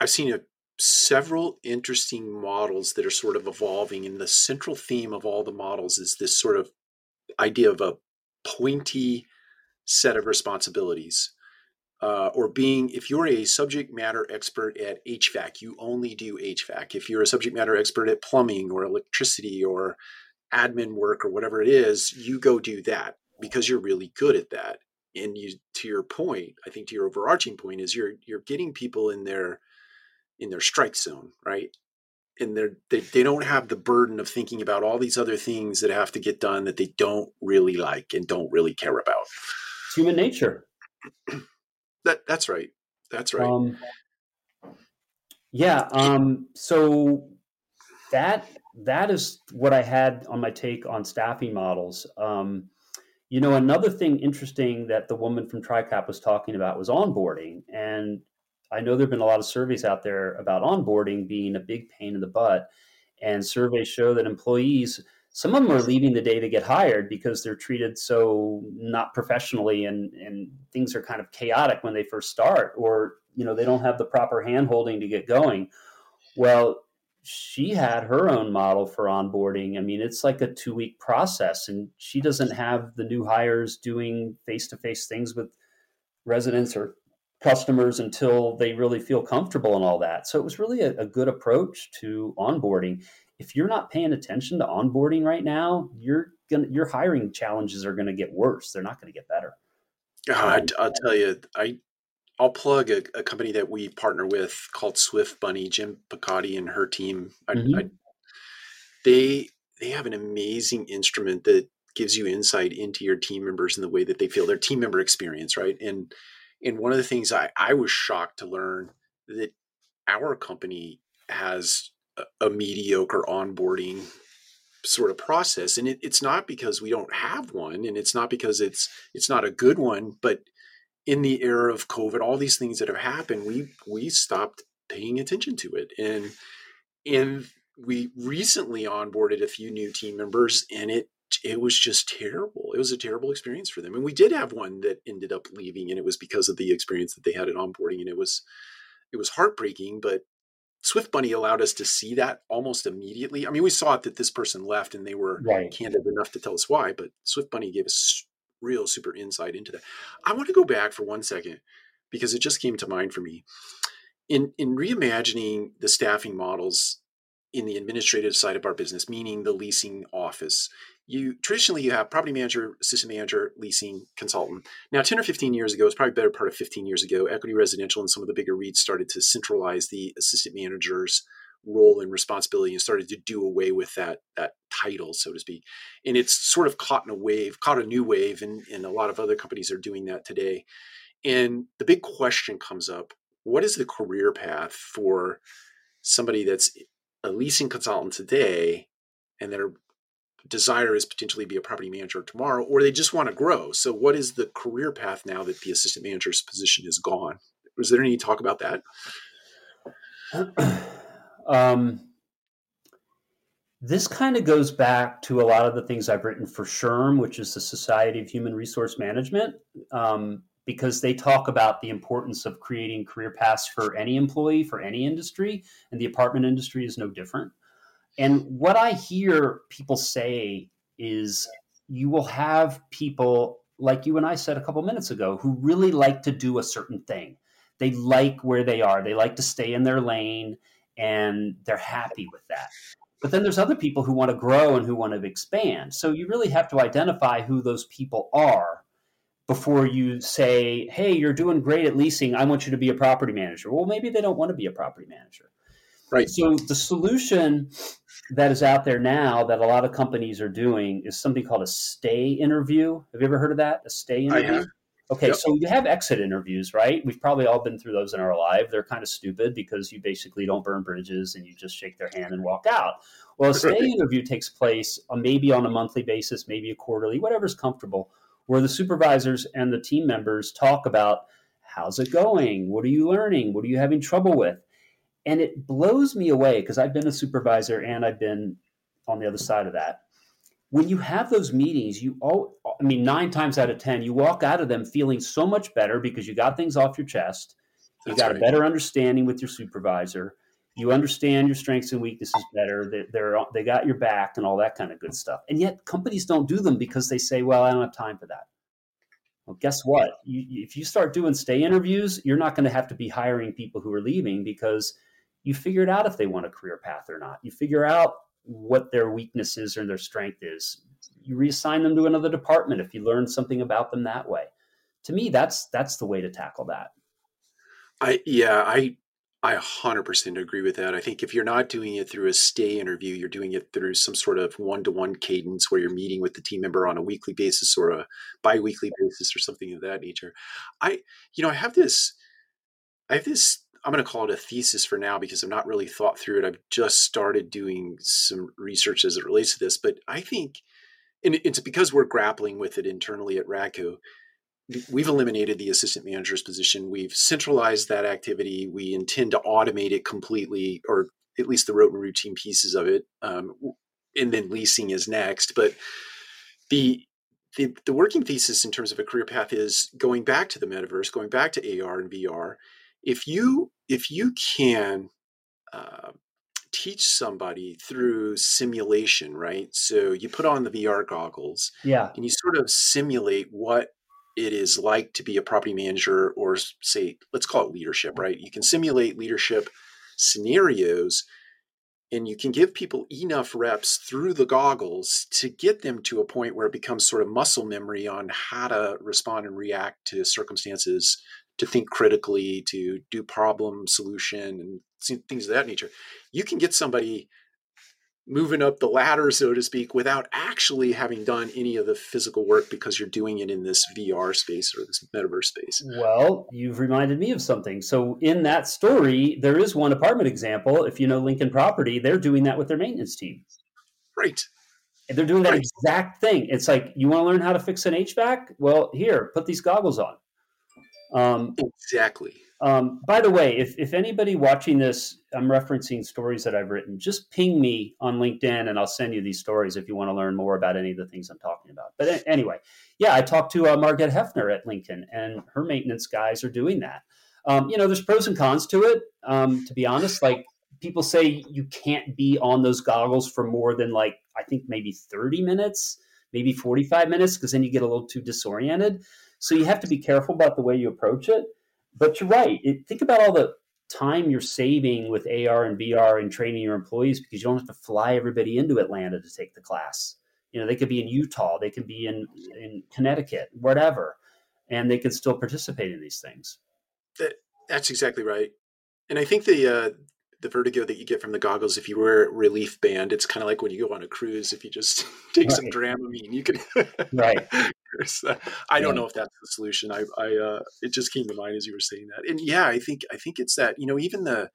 I've seen a, several interesting models that are sort of evolving, and the central theme of all the models is this sort of idea of a pointy set of responsibilities uh, or being if you're a subject matter expert at HVAC, you only do HVAC. If you're a subject matter expert at plumbing or electricity or admin work or whatever it is, you go do that because you're really good at that. And you, to your point, I think to your overarching point is you're you're getting people in their in their strike zone, right? And they're, they they don't have the burden of thinking about all these other things that have to get done that they don't really like and don't really care about. It's human nature. That that's right. That's right. Um, yeah. Um, so that that is what I had on my take on staffing models. Um, you know, another thing interesting that the woman from TriCap was talking about was onboarding, and I know there've been a lot of surveys out there about onboarding being a big pain in the butt, and surveys show that employees some of them are leaving the day they get hired because they're treated so not professionally and and things are kind of chaotic when they first start or you know they don't have the proper handholding to get going. Well she had her own model for onboarding. I mean it's like a two week process and she doesn't have the new hires doing face to face things with residents or customers until they really feel comfortable and all that. So it was really a, a good approach to onboarding if you're not paying attention to onboarding right now, you're gonna your hiring challenges are going to get worse. They're not going to get better. Uh, I, will tell you, I I'll plug a, a, company that we partner with called Swift Bunny. Jim Picotti and her team. I, mm-hmm. I, they they have an amazing instrument that gives you insight into your team members and the way that they feel, their team member experience, right? And and one of the things I, I was shocked to learn that our company has a mediocre onboarding sort of process. And it, it's not because we don't have one and it's not because it's it's not a good one but in the era of covid all these things that have happened we we stopped paying attention to it. And and we recently onboarded a few new team members and it it was just terrible. It was a terrible experience for them. And we did have one that ended up leaving and it was because of the experience that they had at onboarding and it was it was heartbreaking but Swift Bunny allowed us to see that almost immediately. I mean, we saw it that this person left and they were right. candid enough to tell us why, but Swift Bunny gave us real super insight into that. I want to go back for one second because it just came to mind for me. In in reimagining the staffing models in the administrative side of our business, meaning the leasing office, you traditionally you have property manager, assistant manager, leasing consultant. Now, 10 or 15 years ago, it's probably better part of 15 years ago, equity residential and some of the bigger REITs started to centralize the assistant manager's role and responsibility and started to do away with that that title, so to speak. And it's sort of caught in a wave, caught a new wave, and, and a lot of other companies are doing that today. And the big question comes up: What is the career path for somebody that's a leasing consultant today and they're desire is potentially be a property manager tomorrow, or they just want to grow. So, what is the career path now that the assistant manager's position is gone? Was there any talk about that? um, this kind of goes back to a lot of the things I've written for SHRM, which is the Society of Human Resource Management, um, because they talk about the importance of creating career paths for any employee, for any industry, and the apartment industry is no different. And what I hear people say is you will have people like you and I said a couple minutes ago who really like to do a certain thing. They like where they are, they like to stay in their lane, and they're happy with that. But then there's other people who want to grow and who want to expand. So you really have to identify who those people are before you say, hey, you're doing great at leasing. I want you to be a property manager. Well, maybe they don't want to be a property manager. Right. So the solution that is out there now that a lot of companies are doing is something called a stay interview. Have you ever heard of that? A stay interview? Okay, yep. so you have exit interviews, right? We've probably all been through those in our life. They're kind of stupid because you basically don't burn bridges and you just shake their hand and walk out. Well, a stay interview takes place uh, maybe on a monthly basis, maybe a quarterly, whatever's comfortable, where the supervisors and the team members talk about how's it going? What are you learning? What are you having trouble with? And it blows me away because I've been a supervisor and I've been on the other side of that. When you have those meetings, you all, I mean, nine times out of 10, you walk out of them feeling so much better because you got things off your chest. You That's got right. a better understanding with your supervisor. You understand your strengths and weaknesses better. They, they're, they got your back and all that kind of good stuff. And yet companies don't do them because they say, well, I don't have time for that. Well, guess what? You, if you start doing stay interviews, you're not going to have to be hiring people who are leaving because you figure out if they want a career path or not. You figure out what their weakness is or their strength is. You reassign them to another department if you learn something about them that way. To me, that's that's the way to tackle that. I yeah, I I 100% agree with that. I think if you're not doing it through a stay interview, you're doing it through some sort of one-to-one cadence where you're meeting with the team member on a weekly basis or a bi-weekly basis or something of that nature. I you know, I have this I have this I'm going to call it a thesis for now because I've not really thought through it. I've just started doing some research as it relates to this, but I think, and it's because we're grappling with it internally at Radco. We've eliminated the assistant manager's position. We've centralized that activity. We intend to automate it completely, or at least the rote and routine pieces of it. Um, and then leasing is next. But the the, the working thesis in terms of a career path is going back to the metaverse, going back to AR and VR. If you if you can uh, teach somebody through simulation, right? So you put on the VR goggles, yeah, and you sort of simulate what it is like to be a property manager, or say, let's call it leadership, right? You can simulate leadership scenarios and you can give people enough reps through the goggles to get them to a point where it becomes sort of muscle memory on how to respond and react to circumstances to think critically to do problem solution and things of that nature you can get somebody moving up the ladder, so to speak, without actually having done any of the physical work because you're doing it in this VR space or this metaverse space. Well, you've reminded me of something. So, in that story, there is one apartment example. If you know Lincoln Property, they're doing that with their maintenance team. Right. And they're doing that right. exact thing. It's like, you want to learn how to fix an HVAC? Well, here, put these goggles on. Um, exactly. Um, by the way, if, if anybody watching this, I'm referencing stories that I've written, just ping me on LinkedIn and I'll send you these stories if you want to learn more about any of the things I'm talking about. But anyway, yeah, I talked to uh, Margaret Hefner at Lincoln and her maintenance guys are doing that. Um, you know, there's pros and cons to it. Um, to be honest, like people say you can't be on those goggles for more than like, I think maybe 30 minutes, maybe 45 minutes, because then you get a little too disoriented. So you have to be careful about the way you approach it but you're right. It, think about all the time you're saving with AR and VR and training your employees because you don't have to fly everybody into Atlanta to take the class. You know, they could be in Utah, they could be in in Connecticut, whatever, and they can still participate in these things. That, that's exactly right. And I think the uh, the vertigo that you get from the goggles if you wear relief band, it's kind of like when you go on a cruise. If you just take right. some Dramamine, you can right I don't know if that's the solution. I, I, uh, it just came to mind as you were saying that. And yeah, I think, I think it's that, you know, even the,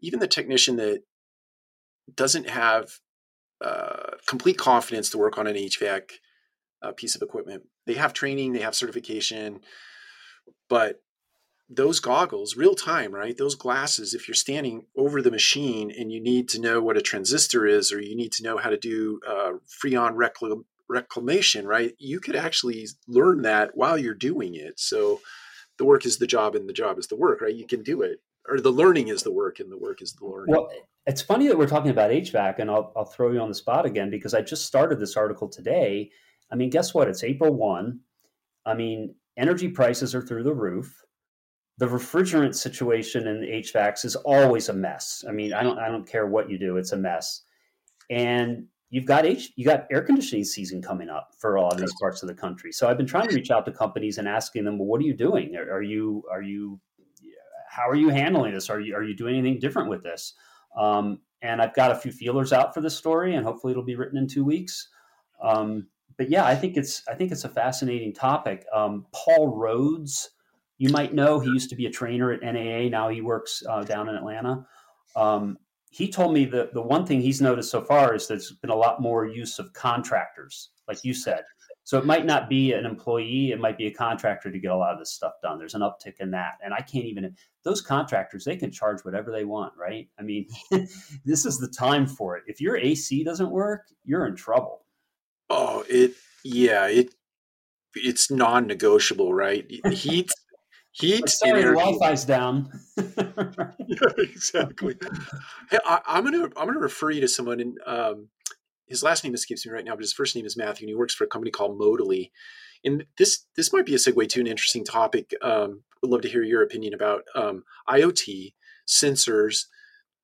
even the technician that doesn't have uh, complete confidence to work on an HVAC uh, piece of equipment, they have training, they have certification, but those goggles, real time, right? Those glasses, if you're standing over the machine and you need to know what a transistor is, or you need to know how to do uh, freon recl- reclamation, right? You could actually learn that while you're doing it. So the work is the job and the job is the work, right? You can do it. Or the learning is the work and the work is the learning. Well, it's funny that we're talking about HVAC, and I'll, I'll throw you on the spot again because I just started this article today. I mean, guess what? It's April 1. I mean, energy prices are through the roof. The refrigerant situation in HVACs is always a mess. I mean, I don't I don't care what you do, it's a mess. And you've got H, you got air conditioning season coming up for a lot of these parts of the country. So I've been trying to reach out to companies and asking them, well, what are you doing? Are, are you are you how are you handling this? Are you are you doing anything different with this? Um, and I've got a few feelers out for this story, and hopefully it'll be written in two weeks. Um, but yeah, I think it's I think it's a fascinating topic. Um, Paul Rhodes, you might know, he used to be a trainer at NAA. Now he works uh, down in Atlanta. He told me that the one thing he's noticed so far is there's been a lot more use of contractors, like you said. So it might not be an employee, it might be a contractor to get a lot of this stuff done. There's an uptick in that. And I can't even, those contractors, they can charge whatever they want, right? I mean, this is the time for it. If your AC doesn't work, you're in trouble. Oh, it, yeah, it, it's non negotiable, right? Heat heat sorry, energy. Wi-Fi's down. yeah, exactly. Hey, I, am gonna I'm gonna refer you to someone, and um, his last name escapes me right now, but his first name is Matthew, and he works for a company called Modally. And this this might be a segue to an interesting topic. Um, would love to hear your opinion about um, IoT sensors.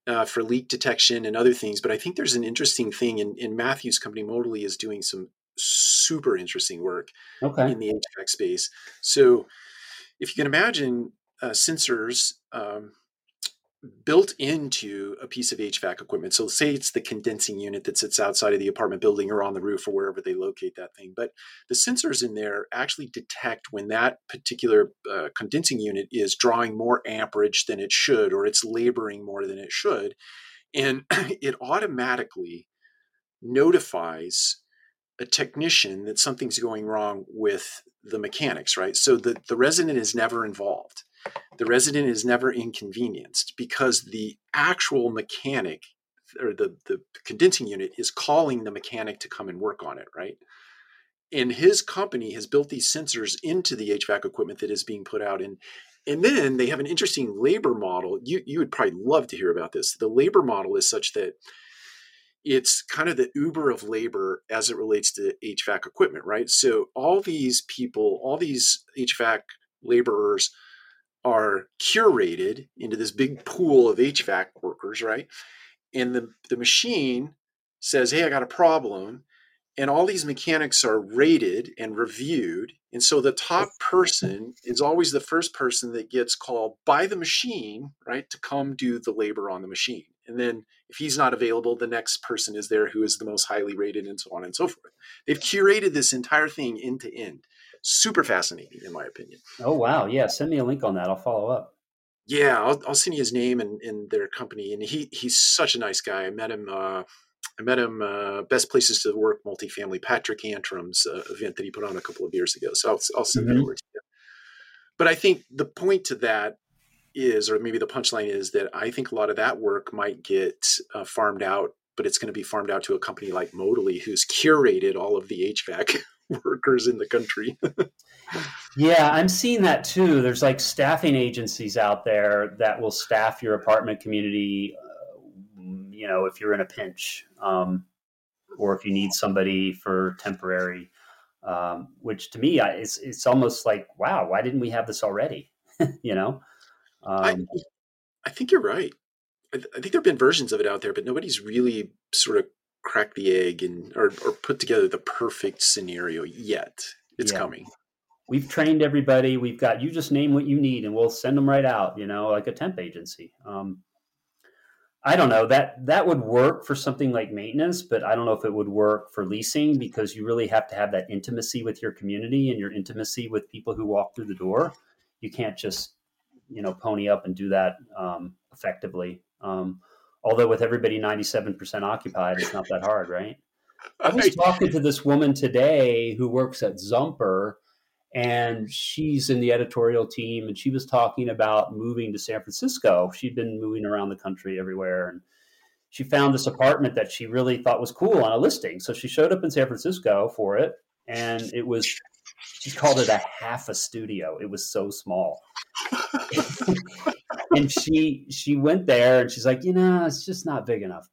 Uh, for leak detection and other things, but I think there's an interesting thing in, in Matthew's company. Modally is doing some super interesting work okay. in the HVAC space. So if you can imagine uh, sensors um, built into a piece of HVAC equipment. So, say it's the condensing unit that sits outside of the apartment building or on the roof or wherever they locate that thing. But the sensors in there actually detect when that particular uh, condensing unit is drawing more amperage than it should or it's laboring more than it should. And it automatically notifies a technician that something's going wrong with the mechanics, right? So the, the resident is never involved. The resident is never inconvenienced because the actual mechanic or the the condensing unit is calling the mechanic to come and work on it, right? And his company has built these sensors into the HVAC equipment that is being put out, and and then they have an interesting labor model. You you would probably love to hear about this. The labor model is such that it's kind of the Uber of labor as it relates to HVAC equipment, right? So all these people, all these HVAC laborers are curated into this big pool of HVAC workers, right? And the, the machine says, Hey, I got a problem. And all these mechanics are rated and reviewed. And so the top person is always the first person that gets called by the machine, right, to come do the labor on the machine. And then if he's not available, the next person is there who is the most highly rated, and so on and so forth. They've curated this entire thing end to end. Super fascinating, in my opinion. Oh, wow. Yeah. Send me a link on that. I'll follow up. Yeah, I'll, I'll send you his name and, and their company. And he he's such a nice guy. I met him. Uh, I met him. Uh, Best places to work, multifamily. Patrick Antrim's uh, event that he put on a couple of years ago. So I'll, I'll send mm-hmm. that over to you. But I think the point to that is, or maybe the punchline is that I think a lot of that work might get uh, farmed out, but it's going to be farmed out to a company like Modally, who's curated all of the HVAC workers in the country. yeah, I'm seeing that too. There's like staffing agencies out there that will staff your apartment community. Uh, you know, if you're in a pinch, um, or if you need somebody for temporary. Um, which to me, it's it's almost like, wow, why didn't we have this already? you know. Um, I, I think you're right. I, th- I, think there have been versions of it out there, but nobody's really sort of cracked the egg and or, or put together the perfect scenario yet. It's yeah. coming. We've trained everybody. We've got you just name what you need, and we'll send them right out. You know, like a temp agency. Um, I don't know that that would work for something like maintenance, but I don't know if it would work for leasing because you really have to have that intimacy with your community and your intimacy with people who walk through the door. You can't just you know pony up and do that um, effectively. Um, although with everybody 97% occupied, it's not that hard, right? I was talking to this woman today who works at Zumper, and she's in the editorial team, and she was talking about moving to San Francisco. She'd been moving around the country everywhere, and she found this apartment that she really thought was cool on a listing. So she showed up in San Francisco for it, and it was she called it a half a studio. It was so small. and she she went there and she's like, you know, it's just not big enough.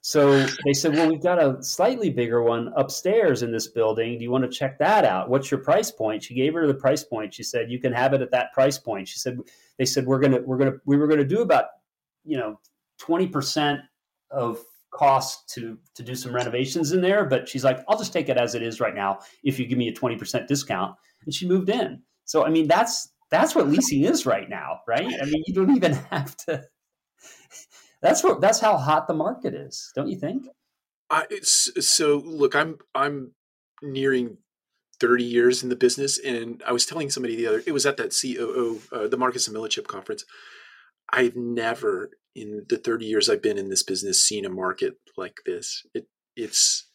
So they said, well, we've got a slightly bigger one upstairs in this building. Do you want to check that out? What's your price point? She gave her the price point. She said, you can have it at that price point. She said, they said we're gonna we're gonna we were gonna do about you know twenty percent of cost to to do some renovations in there but she's like i'll just take it as it is right now if you give me a 20% discount. And she moved in. So i mean that's that's what leasing is right now right? I mean you don't even have to that's what that's how hot the market is don't you think? I, it's so look i'm i'm nearing 30 years in the business and i was telling somebody the other it was at that coo uh, the marcus and Millichap conference. I've never in the 30 years I've been in this business seen a market like this. It it's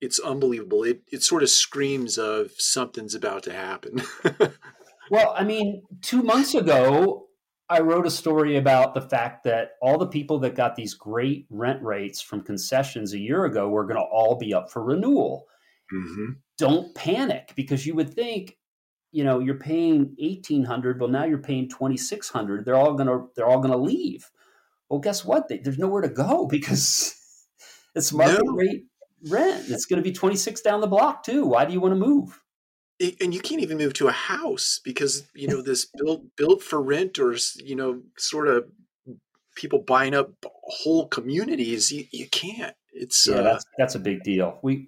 it's unbelievable. It it sort of screams of something's about to happen. well, I mean, 2 months ago I wrote a story about the fact that all the people that got these great rent rates from concessions a year ago were going to all be up for renewal. Mm-hmm. Don't panic because you would think you know you're paying 1800 well now you're paying 2600 they're all going to they're all going to leave well, guess what? There's nowhere to go because it's market no. rate rent. It's going to be 26 down the block too. Why do you want to move? and you can't even move to a house because you know this built built for rent or you know sort of people buying up whole communities you, you can't it's yeah uh, that's, that's a big deal we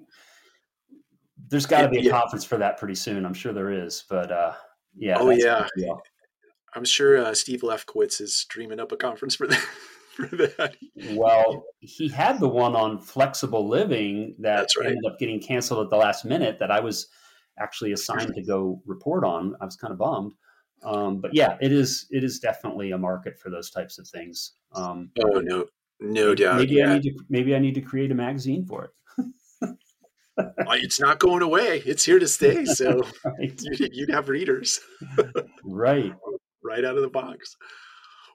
there's got to be a yeah. conference for that pretty soon i'm sure there is but uh yeah oh yeah i'm sure uh, steve lefkowitz is dreaming up a conference for that for that. Well, he had the one on flexible living that right. ended up getting canceled at the last minute that I was actually assigned to go report on. I was kind of bummed. Um, but yeah, it is it is definitely a market for those types of things. Um, oh no, no doubt. Maybe yeah. I need to maybe I need to create a magazine for it. it's not going away. It's here to stay. So right. you'd, you'd have readers, right? Right out of the box.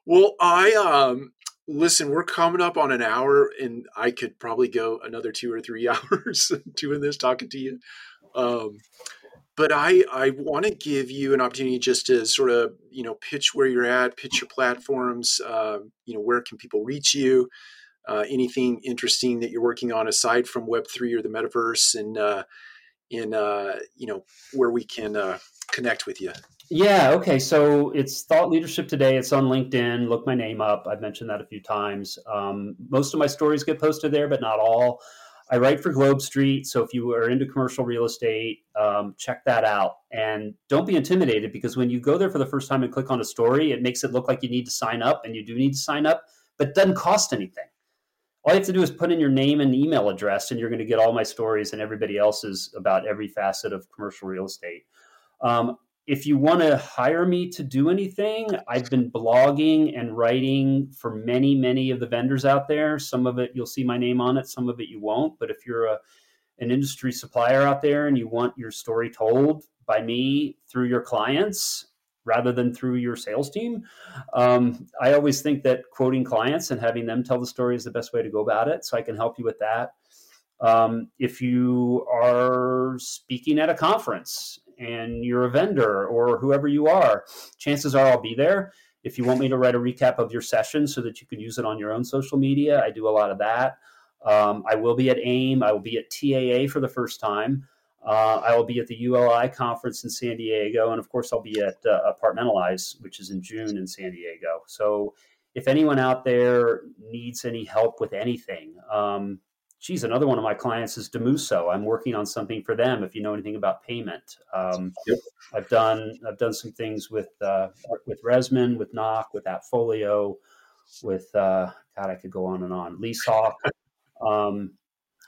Well, I um, listen, we're coming up on an hour, and I could probably go another two or three hours doing this, talking to you. Um, but I I want to give you an opportunity just to sort of you know pitch where you're at, pitch your platforms. Uh, you know, where can people reach you? Uh, anything interesting that you're working on aside from Web three or the metaverse, and uh, in uh, you know where we can uh, connect with you. Yeah. Okay. So it's Thought Leadership Today. It's on LinkedIn. Look my name up. I've mentioned that a few times. Um, most of my stories get posted there, but not all. I write for Globe Street. So if you are into commercial real estate, um, check that out. And don't be intimidated because when you go there for the first time and click on a story, it makes it look like you need to sign up, and you do need to sign up, but doesn't cost anything. All you have to do is put in your name and email address, and you're going to get all my stories and everybody else's about every facet of commercial real estate. Um, if you want to hire me to do anything, I've been blogging and writing for many, many of the vendors out there. Some of it you'll see my name on it, some of it you won't. But if you're a, an industry supplier out there and you want your story told by me through your clients rather than through your sales team, um, I always think that quoting clients and having them tell the story is the best way to go about it. So I can help you with that. Um, if you are speaking at a conference and you're a vendor or whoever you are, chances are I'll be there. If you want me to write a recap of your session so that you can use it on your own social media, I do a lot of that. Um, I will be at AIM. I will be at TAA for the first time. Uh, I will be at the ULI conference in San Diego, and of course, I'll be at uh, Apartmentalize, which is in June in San Diego. So, if anyone out there needs any help with anything, um, geez, another one of my clients is Domuso. I'm working on something for them. If you know anything about payment, um. I've done I've done some things with uh, with Resman, with Knock, with Appfolio, with uh, God, I could go on and on. Leasehawk. Um,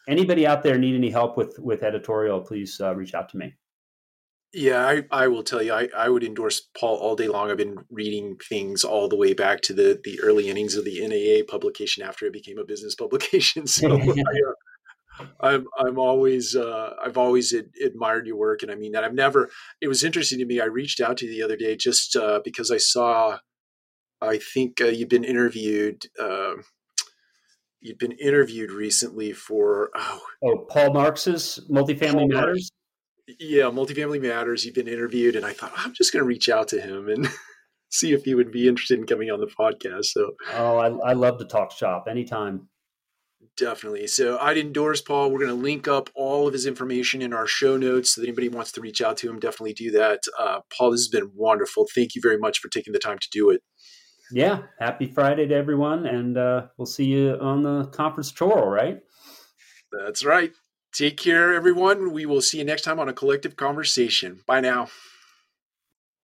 anybody out there need any help with with editorial? Please uh, reach out to me. Yeah, I, I will tell you, I, I would endorse Paul all day long. I've been reading things all the way back to the, the early innings of the NAA publication after it became a business publication. So I, uh, I'm I'm always uh, I've always ad- admired your work, and I mean that I've never. It was interesting to me. I reached out to you the other day just uh, because I saw. I think uh, you've been interviewed. Um, you've been interviewed recently for oh, oh Paul Marx's Multifamily Paul Matters yeah, multifamily matters. You've been interviewed, and I thought I'm just going to reach out to him and see if he would be interested in coming on the podcast. So, oh, I, I love to talk shop anytime. Definitely. So I'd endorse Paul. We're going to link up all of his information in our show notes. So that anybody wants to reach out to him, definitely do that. Uh, Paul, this has been wonderful. Thank you very much for taking the time to do it. Yeah. Happy Friday to everyone. And uh, we'll see you on the conference tour, right? That's right. Take care, everyone. We will see you next time on a collective conversation. Bye now.